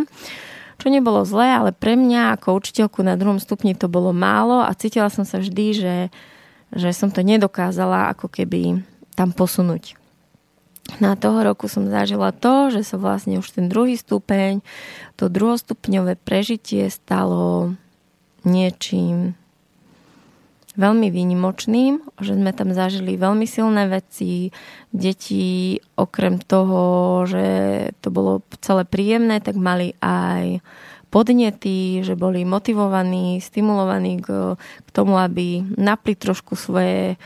čo nebolo zlé, ale pre mňa ako učiteľku na druhom stupni to bolo málo a cítila som sa vždy, že, že som to nedokázala ako keby tam posunúť. Na toho roku som zažila to, že sa vlastne už ten druhý stupeň, to druhostupňové prežitie stalo niečím veľmi výnimočným, že sme tam zažili veľmi silné veci. Deti okrem toho, že to bolo celé príjemné, tak mali aj podnety, že boli motivovaní, stimulovaní k, k tomu, aby napli trošku svoje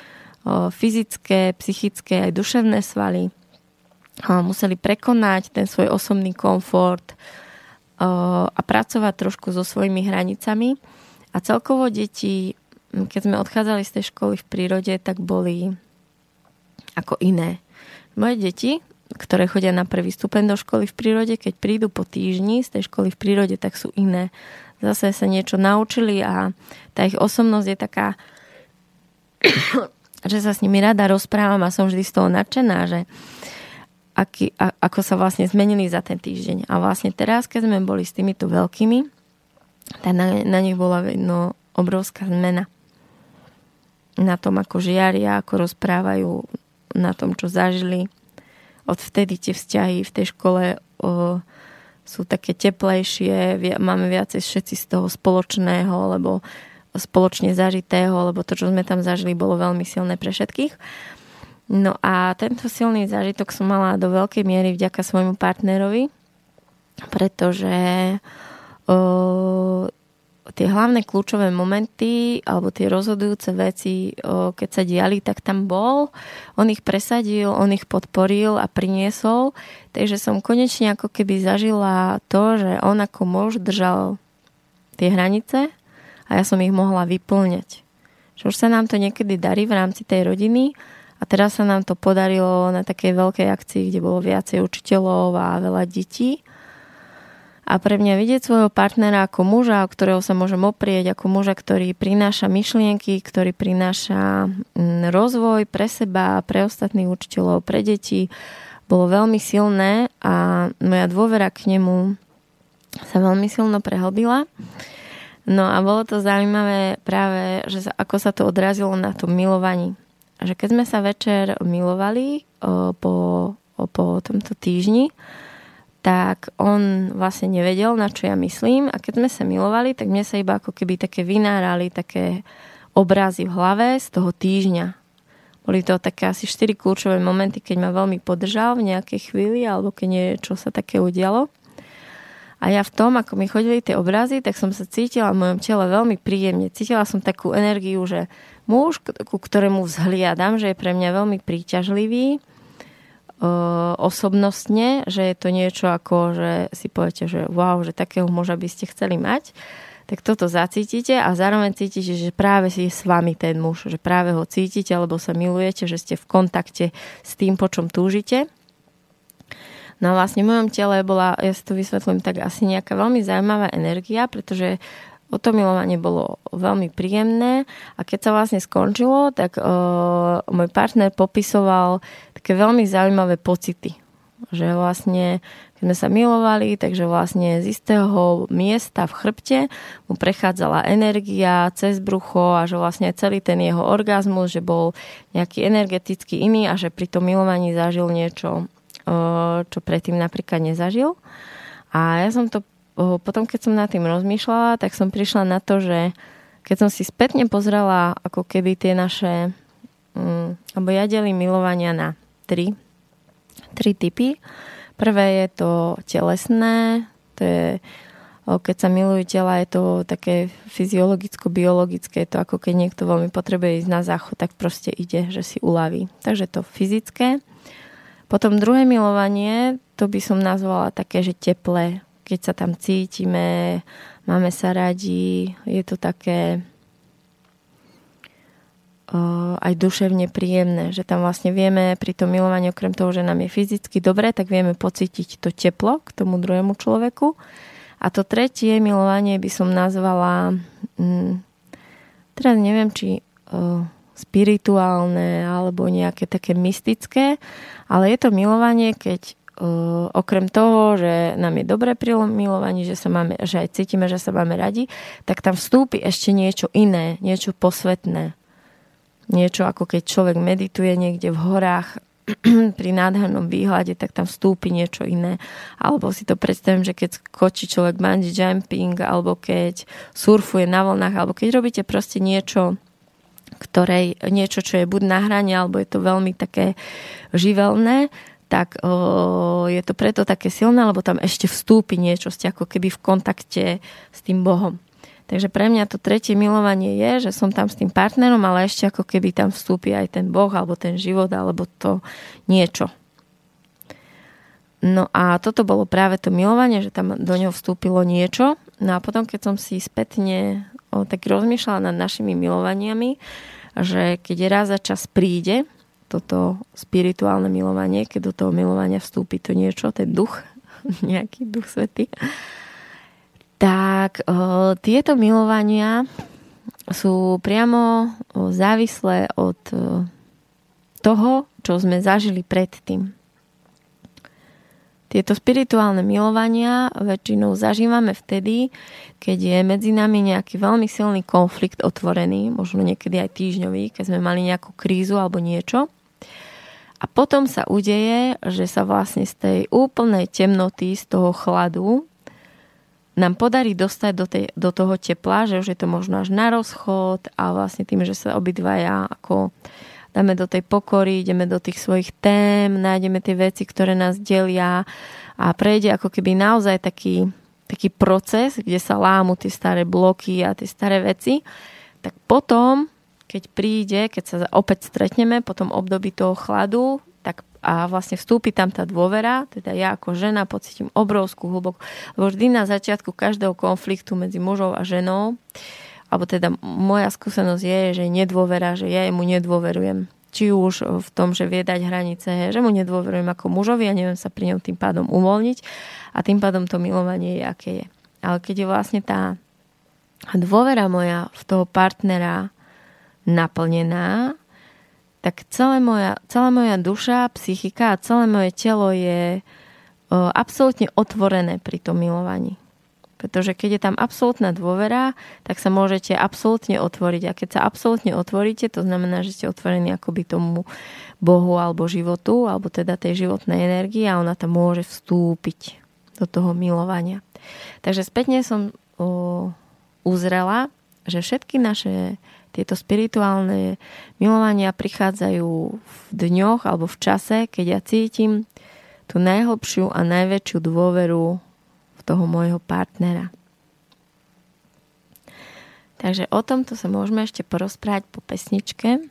fyzické, psychické aj duševné svaly. Museli prekonať ten svoj osobný komfort a pracovať trošku so svojimi hranicami. A celkovo deti keď sme odchádzali z tej školy v prírode, tak boli ako iné. Moje deti, ktoré chodia na prvý stupeň do školy v prírode, keď prídu po týždni z tej školy v prírode, tak sú iné. Zase sa niečo naučili a tá ich osobnosť je taká, že sa s nimi rada rozprávam a som vždy z toho nadšená, že aký, a, ako sa vlastne zmenili za ten týždeň. A vlastne teraz, keď sme boli s týmito veľkými, tak na, na nich bola no, obrovská zmena na tom, ako žiaria, ako rozprávajú, na tom, čo zažili. Odvtedy tie vzťahy v tej škole o, sú také teplejšie, máme viacej všetci z toho spoločného, lebo spoločne zažitého, lebo to, čo sme tam zažili, bolo veľmi silné pre všetkých. No a tento silný zážitok som mala do veľkej miery vďaka svojmu partnerovi, pretože o, tie hlavné kľúčové momenty alebo tie rozhodujúce veci, keď sa diali, tak tam bol. On ich presadil, on ich podporil a priniesol. Takže som konečne ako keby zažila to, že on ako muž držal tie hranice a ja som ich mohla vyplňať. Že už sa nám to niekedy darí v rámci tej rodiny a teraz sa nám to podarilo na takej veľkej akcii, kde bolo viacej učiteľov a veľa detí. A pre mňa vidieť svojho partnera ako muža, o ktorého sa môžem oprieť, ako muža, ktorý prináša myšlienky, ktorý prináša mm, rozvoj pre seba, pre ostatných učiteľov, pre deti, bolo veľmi silné a moja dôvera k nemu sa veľmi silno prehlbila. No a bolo to zaujímavé práve, že sa, ako sa to odrazilo na tom milovaní. Že keď sme sa večer milovali o, po, o, po tomto týždni, tak on vlastne nevedel, na čo ja myslím a keď sme sa milovali, tak mne sa iba ako keby také vynárali také obrazy v hlave z toho týždňa. Boli to také asi 4 kľúčové momenty, keď ma veľmi podržal v nejakej chvíli alebo keď niečo sa také udialo. A ja v tom, ako mi chodili tie obrazy, tak som sa cítila v mojom tele veľmi príjemne. Cítila som takú energiu, že muž, ku ktorému vzhliadam, že je pre mňa veľmi príťažlivý, osobnostne, že je to niečo ako, že si poviete, že wow, že takého muža by ste chceli mať, tak toto zacítite a zároveň cítite, že práve si je s vami ten muž, že práve ho cítite, alebo sa milujete, že ste v kontakte s tým, po čom túžite. No a vlastne v mojom tele bola, ja si to vysvetlím, tak asi nejaká veľmi zaujímavá energia, pretože o to milovanie bolo veľmi príjemné a keď sa vlastne skončilo, tak uh, môj partner popisoval také veľmi zaujímavé pocity. Že vlastne, sme sa milovali, takže vlastne z istého miesta v chrbte mu prechádzala energia cez brucho a že vlastne celý ten jeho orgazmus, že bol nejaký energeticky iný a že pri tom milovaní zažil niečo, čo predtým napríklad nezažil. A ja som to potom, keď som nad tým rozmýšľala, tak som prišla na to, že keď som si spätne pozrela ako keby tie naše, um, alebo ja delím milovania na tri, tri typy. Prvé je to telesné, to je keď sa milujú tela, je to také fyziologicko-biologické, to ako keď niekto veľmi potrebuje ísť na záchod, tak proste ide, že si uľaví. Takže to fyzické. Potom druhé milovanie, to by som nazvala také, že teplé. Keď sa tam cítime, máme sa radi, je to také aj duševne príjemné, že tam vlastne vieme pri tom milovaní, okrem toho, že nám je fyzicky dobre, tak vieme pocítiť to teplo k tomu druhému človeku. A to tretie milovanie by som nazvala, hm, teraz neviem, či uh, spirituálne alebo nejaké také mystické, ale je to milovanie, keď okrem toho, že nám je dobre pri milovaní, že, sa máme, že aj cítime, že sa máme radi, tak tam vstúpi ešte niečo iné, niečo posvetné niečo ako keď človek medituje niekde v horách pri nádhernom výhľade, tak tam vstúpi niečo iné. Alebo si to predstavím, že keď skočí človek bungee jumping, alebo keď surfuje na vlnách, alebo keď robíte proste niečo, ktorej, niečo, čo je buď na hrane, alebo je to veľmi také živelné, tak o, je to preto také silné, lebo tam ešte vstúpi niečo, ste ako keby v kontakte s tým Bohom. Takže pre mňa to tretie milovanie je, že som tam s tým partnerom, ale ešte ako keby tam vstúpi aj ten Boh, alebo ten život, alebo to niečo. No a toto bolo práve to milovanie, že tam do ňoho vstúpilo niečo. No a potom, keď som si spätne o, tak rozmýšľala nad našimi milovaniami, že keď raz za čas príde toto spirituálne milovanie, keď do toho milovania vstúpi to niečo, ten duch, nejaký duch svety, tak o, tieto milovania sú priamo o, závislé od o, toho, čo sme zažili predtým. Tieto spirituálne milovania väčšinou zažívame vtedy, keď je medzi nami nejaký veľmi silný konflikt otvorený, možno niekedy aj týždňový, keď sme mali nejakú krízu alebo niečo. A potom sa udeje, že sa vlastne z tej úplnej temnoty, z toho chladu nám podarí dostať do, tej, do toho tepla, že už je to možno až na rozchod a vlastne tým, že sa obidvaja ako dáme do tej pokory, ideme do tých svojich tém, nájdeme tie veci, ktoré nás delia a prejde ako keby naozaj taký, taký proces, kde sa lámu tie staré bloky a tie staré veci, tak potom, keď príde, keď sa opäť stretneme po tom období toho chladu, tak a vlastne vstúpi tam tá dôvera, teda ja ako žena pocitím obrovskú hlbokú, lebo vždy na začiatku každého konfliktu medzi mužou a ženou alebo teda moja skúsenosť je, že nedôvera, že ja mu nedôverujem. Či už v tom, že vie dať hranice, že mu nedôverujem ako mužovi a neviem sa pri ňom tým pádom uvoľniť a tým pádom to milovanie je, aké je. Ale keď je vlastne tá dôvera moja v toho partnera naplnená, tak celá moja, celá moja duša, psychika a celé moje telo je absolútne otvorené pri tom milovaní. Pretože keď je tam absolútna dôvera, tak sa môžete absolútne otvoriť. A keď sa absolútne otvoríte, to znamená, že ste otvorení akoby tomu Bohu alebo životu, alebo teda tej životnej energii a ona tam môže vstúpiť do toho milovania. Takže spätne som o, uzrela, že všetky naše tieto spirituálne milovania prichádzajú v dňoch alebo v čase, keď ja cítim tú najhlbšiu a najväčšiu dôveru toho môjho partnera. Takže o tomto sa môžeme ešte porozprávať po pesničke.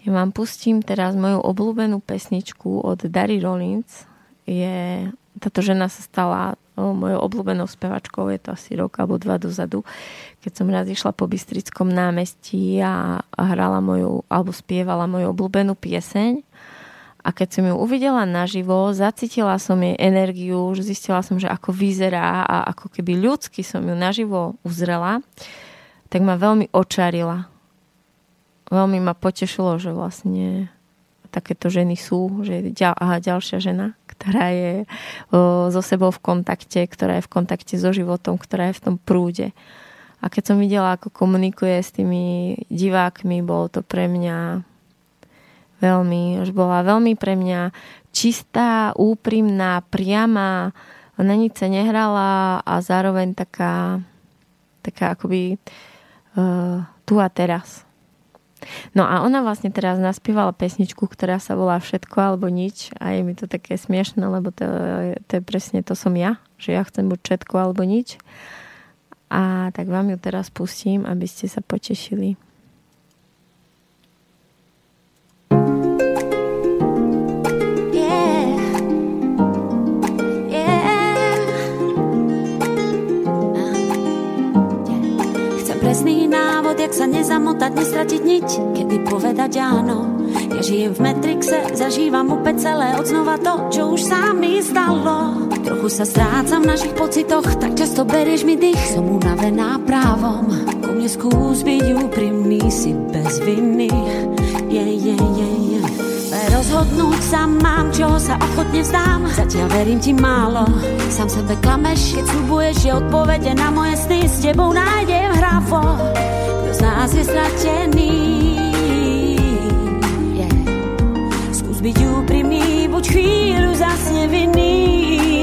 Ja vám pustím teraz moju obľúbenú pesničku od Dary Rollins. Je, táto žena sa stala mojou obľúbenou spevačkou, je to asi rok alebo dva dozadu, keď som raz išla po Bystrickom námestí a, a hrala moju, alebo spievala moju obľúbenú pieseň a keď som ju uvidela naživo, zacítila som jej energiu, zistila som, že ako vyzerá a ako keby ľudsky som ju naživo uzrela, tak ma veľmi očarila. Veľmi ma potešilo, že vlastne takéto ženy sú, že ďal, aha, ďalšia žena, ktorá je o, so sebou v kontakte, ktorá je v kontakte so životom, ktorá je v tom prúde. A keď som videla, ako komunikuje s tými divákmi, bolo to pre mňa Veľmi, už bola veľmi pre mňa čistá, úprimná, priama, na nič sa nehrala a zároveň taká, taká akoby uh, tu a teraz. No a ona vlastne teraz naspievala pesničku, ktorá sa volá Všetko alebo nič a je mi to také smiešne, lebo to, to je presne to som ja, že ja chcem buď všetko alebo nič. A tak vám ju teraz pustím, aby ste sa potešili. Jak sa nezamotať, nestratiť niť, kedy povedať áno. Ja žijem v Matrixe, zažívam opäť celé od znova to, čo už sa mi stalo. Trochu sa strácam v našich pocitoch, tak často berieš mi dých. Som unavená právom, ku mne skús byť úprimný, si bez viny. Yeah, yeah, yeah. Rozhodnúť sa mám, čo sa ochotne vzdám. Zatiaľ verím ti málo. Sám sebe klameš, keď slubuješ, že odpovede na moje sny S tebou nájdem hrafo. Kto z nás je stratený? Yeah. Skús byť úprimný, buď chvíľu zas nevinný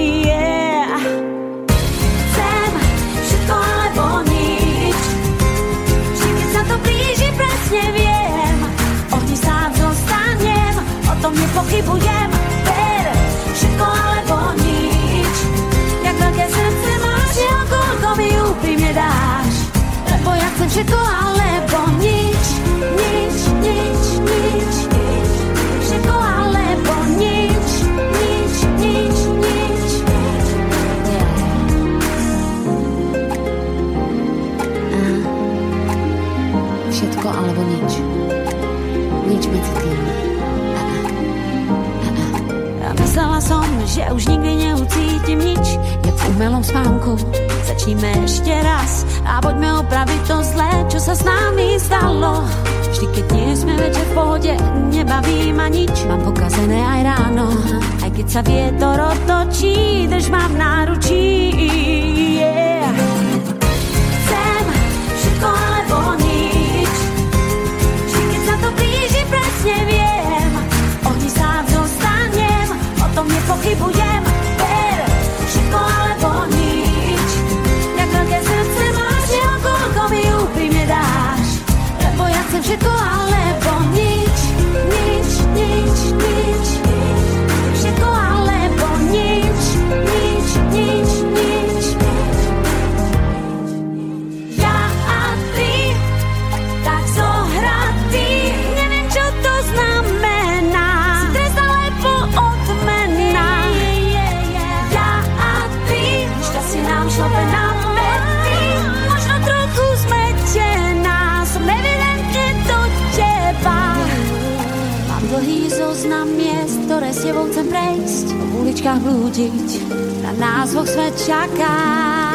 tom nepochybujem Ver, všetko alebo nič. Jak veľké srdce máš, koľko mi úprimne dáš. Lebo ja chcem všetko alebo že už nikdy neucítim nič. Jak v umelom spánku. Začníme ešte raz A poďme opraviť to zlé, čo sa s nami stalo. Vždy, keď nie sme večer v pohode Nebaví ma nič. Mám pokazené aj ráno. Aj keď sa vietor otočí Drž ma v náručí. Yeah. tom nepochybujem, ver, všetko alebo nič. Jak veľké srdce máš, ja koľko mi úprimne dáš, lebo ja chcem všetko alebo tebou chcem prejsť, v uličkách blúdiť, na nás vo svet čaká.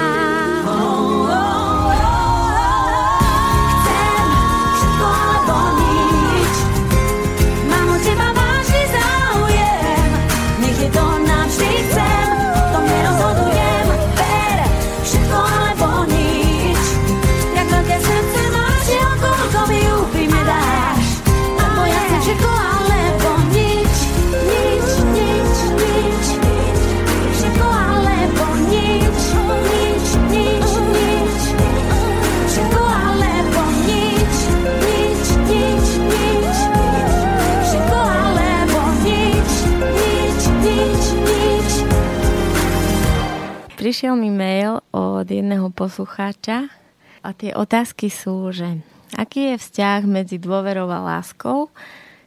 Poslucháča a tie otázky sú, že aký je vzťah medzi dôverou a láskou,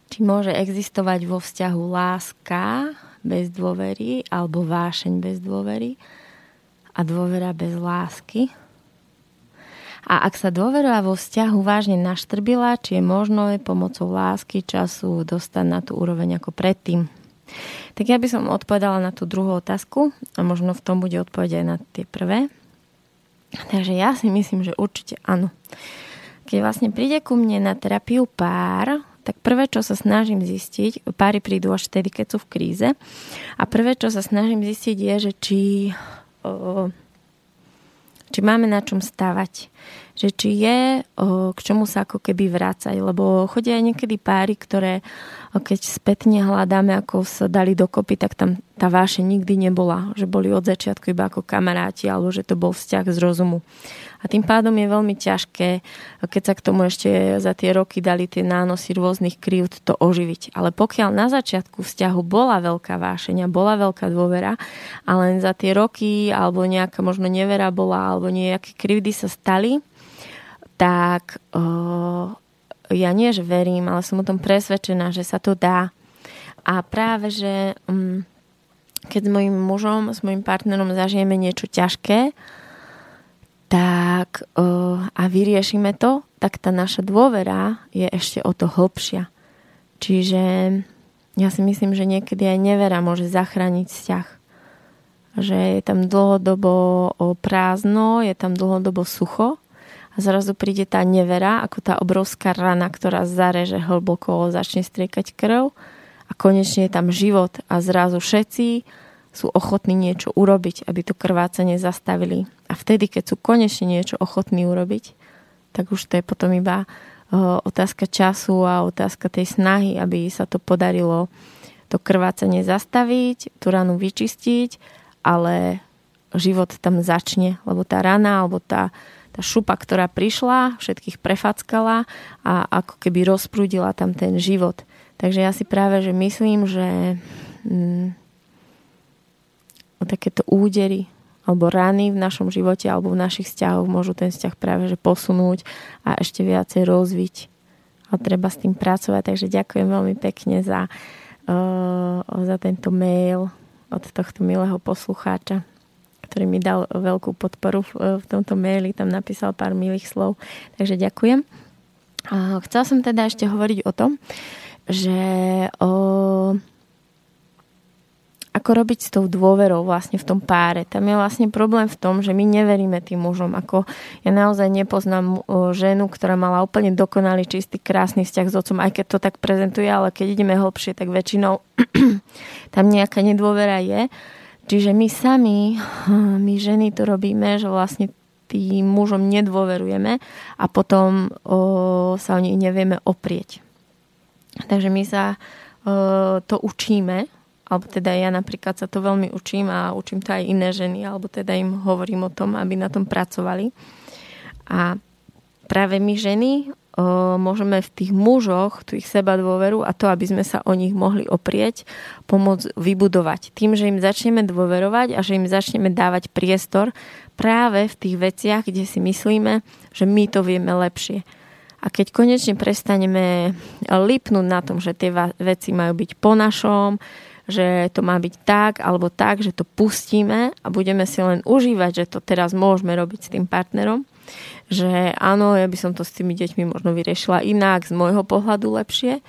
či môže existovať vo vzťahu láska bez dôvery alebo vášeň bez dôvery a dôvera bez lásky. A ak sa dôvera vo vzťahu vážne naštrbila, či je možno pomocou lásky času dostať na tú úroveň ako predtým. Tak ja by som odpovedala na tú druhú otázku a možno v tom bude odpoveď aj na tie prvé. Takže ja si myslím, že určite áno. Keď vlastne príde ku mne na terapiu pár, tak prvé, čo sa snažím zistiť, páry prídu až vtedy, keď sú v kríze, a prvé, čo sa snažím zistiť je, že či, či máme na čom stavať že či je k čomu sa ako keby vrácať, lebo chodia aj niekedy páry, ktoré keď spätne hľadáme, ako sa dali dokopy, tak tam tá váše nikdy nebola, že boli od začiatku iba ako kamaráti, alebo že to bol vzťah z rozumu. A tým pádom je veľmi ťažké, keď sa k tomu ešte za tie roky dali tie nánosy rôznych krivd, to oživiť. Ale pokiaľ na začiatku vzťahu bola veľká vášenia, bola veľká dôvera a len za tie roky alebo nejaká možno nevera bola alebo nejaké krivdy sa stali, tak ja nie, že verím, ale som o tom presvedčená, že sa to dá. A práve, že um, keď s mojim mužom, s mojim partnerom zažijeme niečo ťažké, tak uh, a vyriešime to, tak tá naša dôvera je ešte o to hlbšia. Čiže ja si myslím, že niekedy aj nevera môže zachrániť vzťah. Že je tam dlhodobo prázdno, je tam dlhodobo sucho a zrazu príde tá nevera, ako tá obrovská rana, ktorá zareže hlboko, začne striekať krv a konečne je tam život a zrazu všetci sú ochotní niečo urobiť, aby to krvácanie zastavili. A vtedy, keď sú konečne niečo ochotní urobiť, tak už to je potom iba otázka času a otázka tej snahy, aby sa to podarilo to krvácanie zastaviť, tú ranu vyčistiť, ale život tam začne, lebo tá rana alebo tá, tá šupa, ktorá prišla, všetkých prefackala a ako keby rozprúdila tam ten život. Takže ja si práve, že myslím, že mm, takéto údery alebo rany v našom živote alebo v našich vzťahoch môžu ten vzťah práve že posunúť a ešte viacej rozviť. A treba s tým pracovať. Takže ďakujem veľmi pekne za, uh, za tento mail od tohto milého poslucháča ktorý mi dal veľkú podporu v, v tomto maili, tam napísal pár milých slov. Takže ďakujem. Chcela som teda ešte hovoriť o tom, že o, ako robiť s tou dôverou vlastne v tom páre. Tam je vlastne problém v tom, že my neveríme tým mužom. Ako ja naozaj nepoznám ženu, ktorá mala úplne dokonalý, čistý, krásny vzťah s otcom, aj keď to tak prezentuje, ale keď ideme hlbšie, tak väčšinou tam nejaká nedôvera je. Čiže my sami, my ženy to robíme, že vlastne tým mužom nedôverujeme a potom o, sa o nich nevieme oprieť. Takže my sa o, to učíme, alebo teda ja napríklad sa to veľmi učím a učím to aj iné ženy, alebo teda im hovorím o tom, aby na tom pracovali. A práve my ženy môžeme v tých mužoch tú ich seba dôveru a to, aby sme sa o nich mohli oprieť, pomôcť vybudovať. Tým, že im začneme dôverovať a že im začneme dávať priestor práve v tých veciach, kde si myslíme, že my to vieme lepšie. A keď konečne prestaneme lipnúť na tom, že tie veci majú byť po našom, že to má byť tak alebo tak, že to pustíme a budeme si len užívať, že to teraz môžeme robiť s tým partnerom, že áno, ja by som to s tými deťmi možno vyriešila inak, z môjho pohľadu lepšie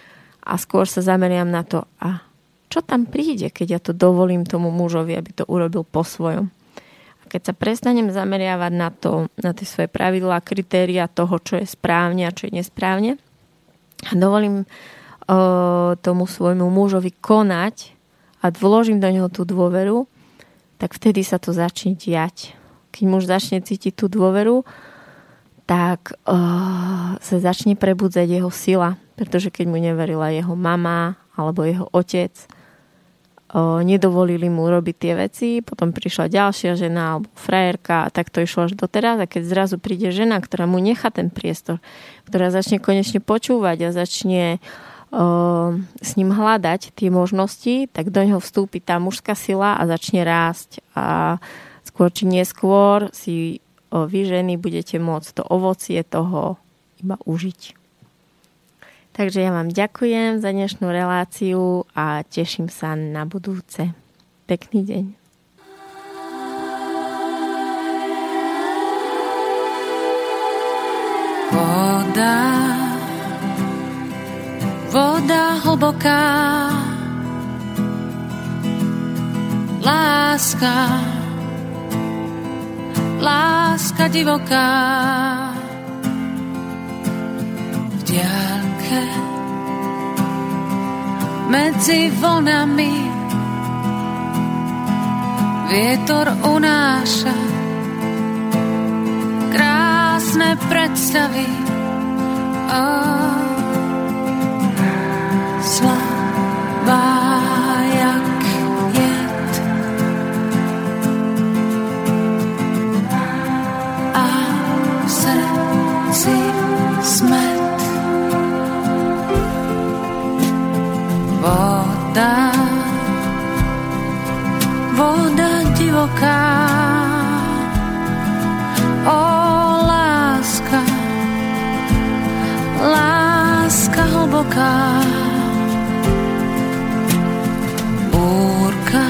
a skôr sa zameriam na to, a čo tam príde, keď ja to dovolím tomu mužovi, aby to urobil po svojom. A keď sa prestanem zameriavať na to, na tie svoje pravidlá, kritéria toho, čo je správne a čo je nesprávne, a dovolím uh, tomu svojmu mužovi konať a vložím do neho tú dôveru, tak vtedy sa to začne diať. Keď muž začne cítiť tú dôveru, tak uh, sa začne prebudzať jeho sila. Pretože keď mu neverila jeho mama alebo jeho otec, uh, nedovolili mu robiť tie veci, potom prišla ďalšia žena alebo frajerka a tak to išlo až doteraz. A keď zrazu príde žena, ktorá mu nechá ten priestor, ktorá začne konečne počúvať a začne uh, s ním hľadať tie možnosti, tak do neho vstúpi tá mužská sila a začne rásť. A skôr či neskôr si vy ženy budete môcť to ovocie toho iba užiť. Takže ja vám ďakujem za dnešnú reláciu a teším sa na budúce. Pekný deň. Voda, voda hlboká, láska, láska divoká. V diálke medzi vlnami vietor unáša krásne predstavy. Oh, slabá. Divoká. O láska, láska hlboká. Búrka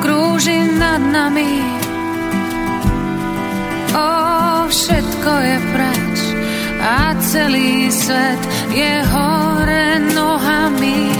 krúži nad nami. O, všetko je preč a celý svet je hore nohami.